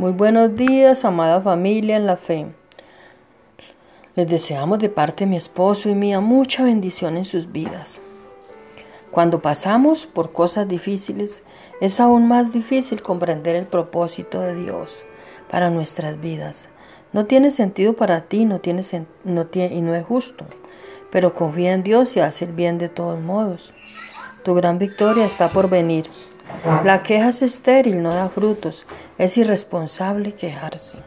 Muy buenos días, amada familia en la fe. Les deseamos de parte de mi esposo y mía mucha bendición en sus vidas. Cuando pasamos por cosas difíciles, es aún más difícil comprender el propósito de Dios para nuestras vidas. No tiene sentido para ti no tiene, no tiene, y no es justo, pero confía en Dios y hace el bien de todos modos. Tu gran victoria está por venir. La queja es estéril, no da frutos. Es irresponsable quejarse.